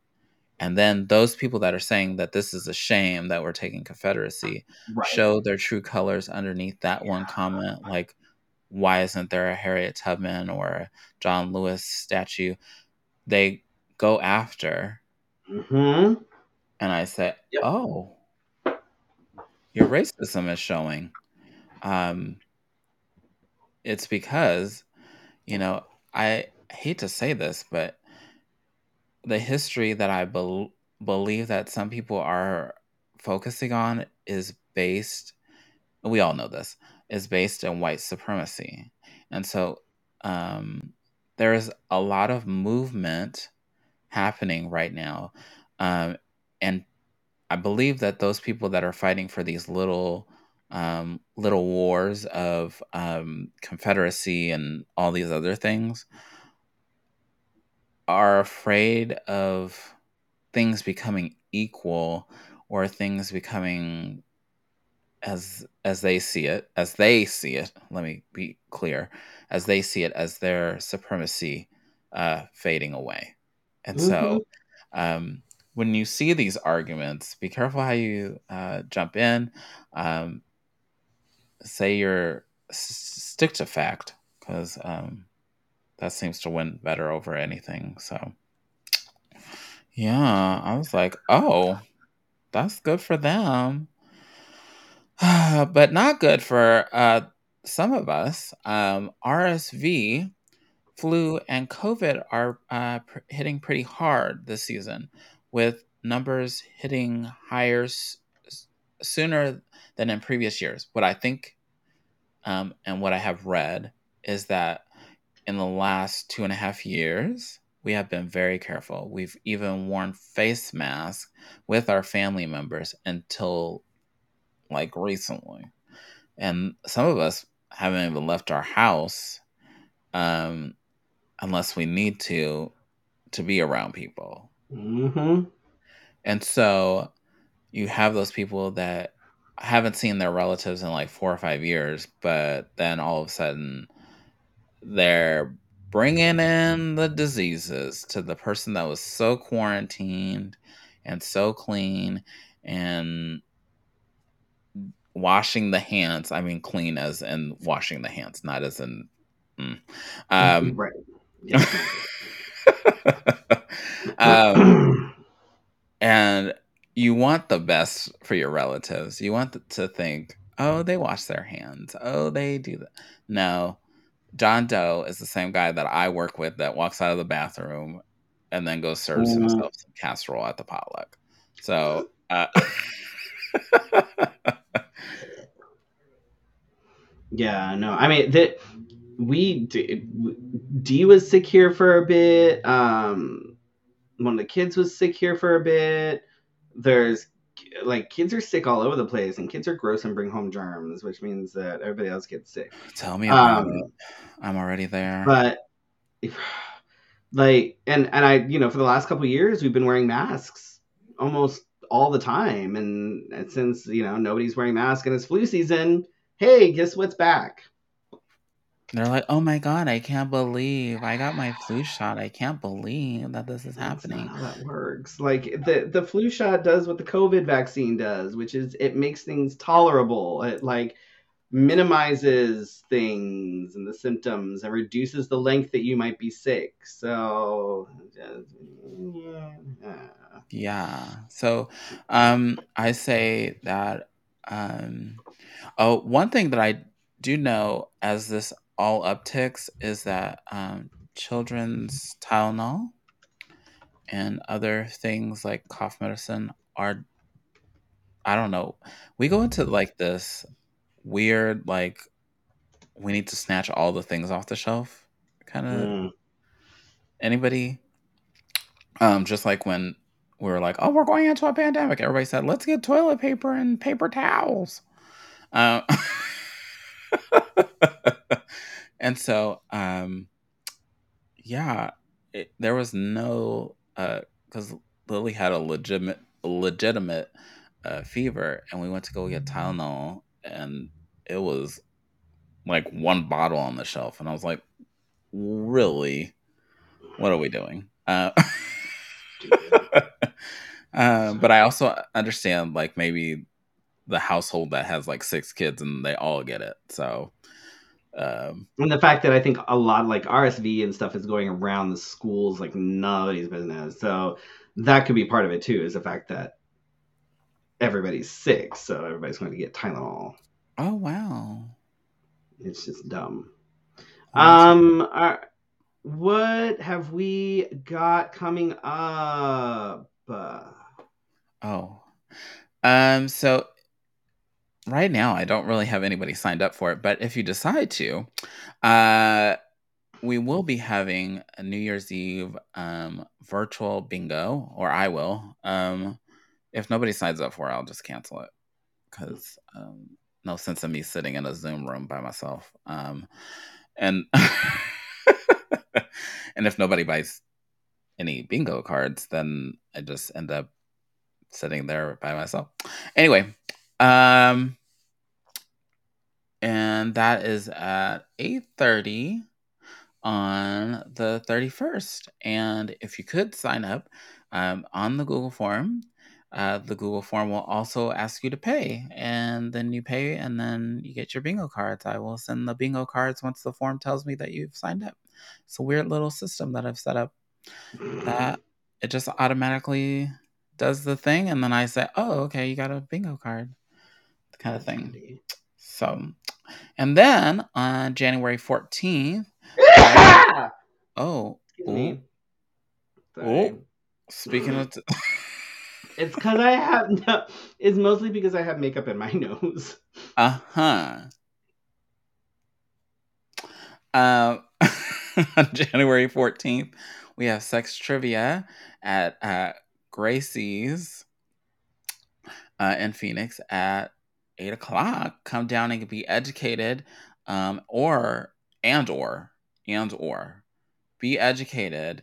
And then those people that are saying that this is a shame that we're taking Confederacy right. show their true colors underneath that yeah. one comment. Like, why isn't there a Harriet Tubman or a John Lewis statue? They go after. Mm-hmm. And I say, yep. oh, your racism is showing. Um, it's because, you know, I hate to say this, but the history that I be- believe that some people are focusing on is based we all know this is based on white supremacy. And so um, there's a lot of movement happening right now um, and I believe that those people that are fighting for these little um, little wars of um, Confederacy and all these other things are afraid of things becoming equal or things becoming as as they see it as they see it let me be clear as they see it as their supremacy uh, fading away and mm-hmm. so um, when you see these arguments be careful how you uh, jump in um, say you're stick to fact because um, that seems to win better over anything so yeah i was like oh that's good for them but not good for uh, some of us. Um, RSV, flu, and COVID are uh, pr- hitting pretty hard this season, with numbers hitting higher s- sooner than in previous years. What I think um, and what I have read is that in the last two and a half years, we have been very careful. We've even worn face masks with our family members until like recently. And some of us haven't even left our house um, unless we need to to be around people. Mm-hmm. And so you have those people that haven't seen their relatives in like four or five years, but then all of a sudden they're bringing in the diseases to the person that was so quarantined and so clean and washing the hands. I mean, clean as in washing the hands, not as in. Mm. Um, right. um, and you want the best for your relatives. You want to think, oh, they wash their hands. Oh, they do that. No, John Doe is the same guy that I work with that walks out of the bathroom and then goes serves mm. himself some casserole at the potluck. So. Uh, Yeah, no. I mean, that we D was sick here for a bit. Um, one of the kids was sick here for a bit. There's like kids are sick all over the place, and kids are gross and bring home germs, which means that everybody else gets sick. Tell me about um, it. I'm already there. But like, and and I, you know, for the last couple years, we've been wearing masks almost all the time, and, and since you know nobody's wearing masks and it's flu season hey, guess what's back? They're like, oh my god, I can't believe I got my flu shot. I can't believe that this is That's happening. how that works. Like the the flu shot does what the COVID vaccine does, which is it makes things tolerable. It like minimizes things and the symptoms and reduces the length that you might be sick. So yeah. Yeah. So um I say that um Oh, one thing that I do know as this all upticks is that um, children's Tylenol and other things like cough medicine are, I don't know, we go into like this weird, like, we need to snatch all the things off the shelf kind of. Mm. Anybody? Um, just like when we were like, oh, we're going into a pandemic, everybody said, let's get toilet paper and paper towels. Um, and so, um, yeah, it, there was no because uh, Lily had a legitimate legitimate uh, fever, and we went to go get Tylenol, and it was like one bottle on the shelf, and I was like, really, what are we doing? Uh, um, but I also understand like maybe the household that has like six kids and they all get it. So, um, and the fact that I think a lot like RSV and stuff is going around the schools like nobody's business. So that could be part of it too. Is the fact that everybody's sick, so everybody's going to get Tylenol. Oh wow, it's just dumb. Um, uh, what have we got coming up? Oh, um, so right now I don't really have anybody signed up for it, but if you decide to, uh, we will be having a New Year's Eve um, virtual bingo, or I will. Um, if nobody signs up for it, I'll just cancel it because um, no sense in me sitting in a Zoom room by myself. Um, and and if nobody buys any bingo cards, then I just end up sitting there by myself. Anyway, um, and that is at eight thirty on the 31st. And if you could sign up um, on the Google form, uh, the Google form will also ask you to pay. And then you pay and then you get your bingo cards. I will send the bingo cards once the form tells me that you've signed up. It's a weird little system that I've set up that it just automatically does the thing. And then I say, oh, okay, you got a bingo card kind of thing. So, and then on January 14th, I, oh, speaking of, t- It's because I have. No, it's mostly because I have makeup in my nose. uh huh. Um, on January 14th, we have sex trivia at uh, Gracie's uh, in Phoenix at eight o'clock. Come down and be educated, um, or and or and or be educated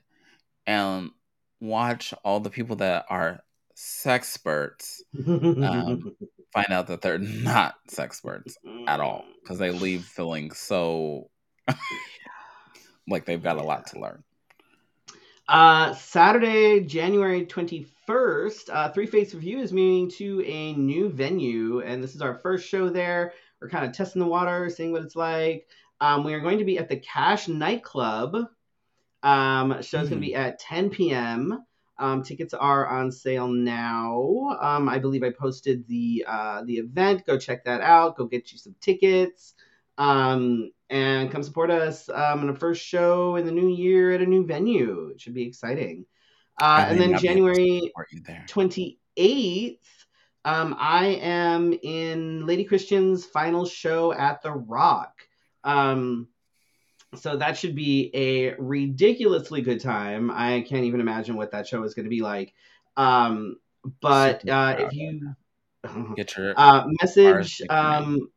and watch all the people that are sexperts um, find out that they're not sex experts at all because they leave feeling so like they've got a lot to learn. Uh, Saturday, January 21st, uh, Three Face Review is moving to a new venue, and this is our first show there. We're kind of testing the water, seeing what it's like. Um, we are going to be at the Cash Nightclub. Um, show's going to be at 10 p.m. Um, tickets are on sale now. Um, I believe I posted the uh, the event. Go check that out. Go get you some tickets. Um, and come support us um, in a first show in the new year at a new venue. It should be exciting. Uh, and then I'll be able to January support you there. 28th, um, I am in Lady Christian's final show at The Rock. Um, so that should be a ridiculously good time. I can't even imagine what that show is going to be like. Um, but uh, if you Get your uh, message, taken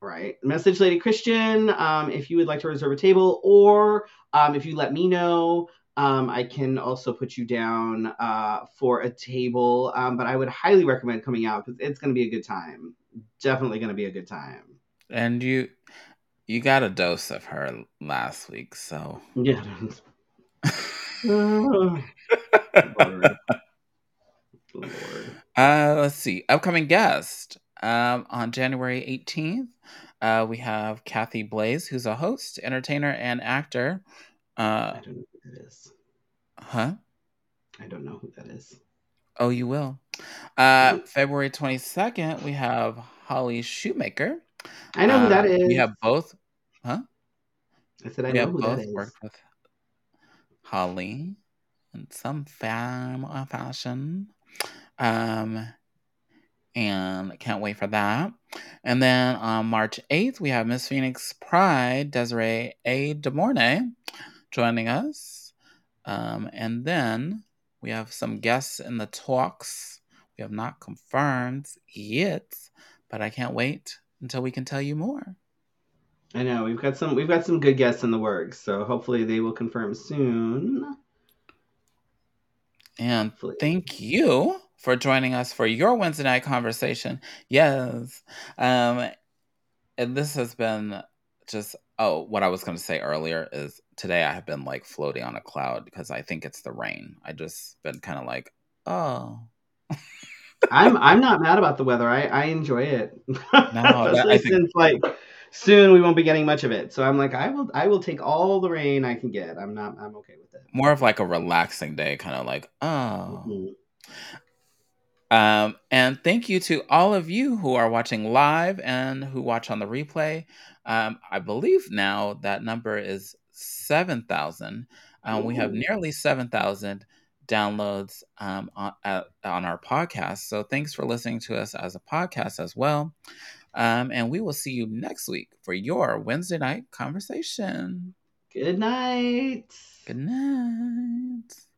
right, message Lady Christian um, if you would like to reserve a table, or um, if you let me know, um, I can also put you down uh, for a table. Um, but I would highly recommend coming out because it's going to be a good time. Definitely going to be a good time. and you you got a dose of her last week, so Yeah. Lord. Lord. Uh, let's see. Upcoming guest. Um, on January 18th, uh, we have Kathy Blaze, who's a host, entertainer, and actor. Uh, I don't know who that is. huh? I don't know who that is. Oh, you will. Uh, February 22nd, we have Holly Shoemaker. I know who that Uh. We have both. Huh? I said I we know who that both is. worked with Holly in some form or fashion. Um, and can't wait for that. And then on March 8th, we have Miss Phoenix Pride, Desiree A. DeMornay, joining us. Um, and then we have some guests in the talks. We have not confirmed yet, but I can't wait until we can tell you more. I know we've got some we've got some good guests in the works, so hopefully they will confirm soon. And Hopefully. thank you for joining us for your Wednesday night conversation. Yes. Um, and this has been just, oh, what I was going to say earlier is today I have been like floating on a cloud because I think it's the rain. I just been kind of like, oh, I'm I'm not mad about the weather. I, I enjoy it. No. I think- since like soon we won't be getting much of it. So I'm like I will I will take all the rain I can get. I'm not I'm okay with it. more of like a relaxing day, kind of like, oh. Mhm. Um, and thank you to all of you who are watching live and who watch on the replay. Um, I believe now that number is 7,000. Um, we have nearly 7,000 downloads um, on, at, on our podcast. So thanks for listening to us as a podcast as well. Um, and we will see you next week for your Wednesday night conversation. Good night. Good night.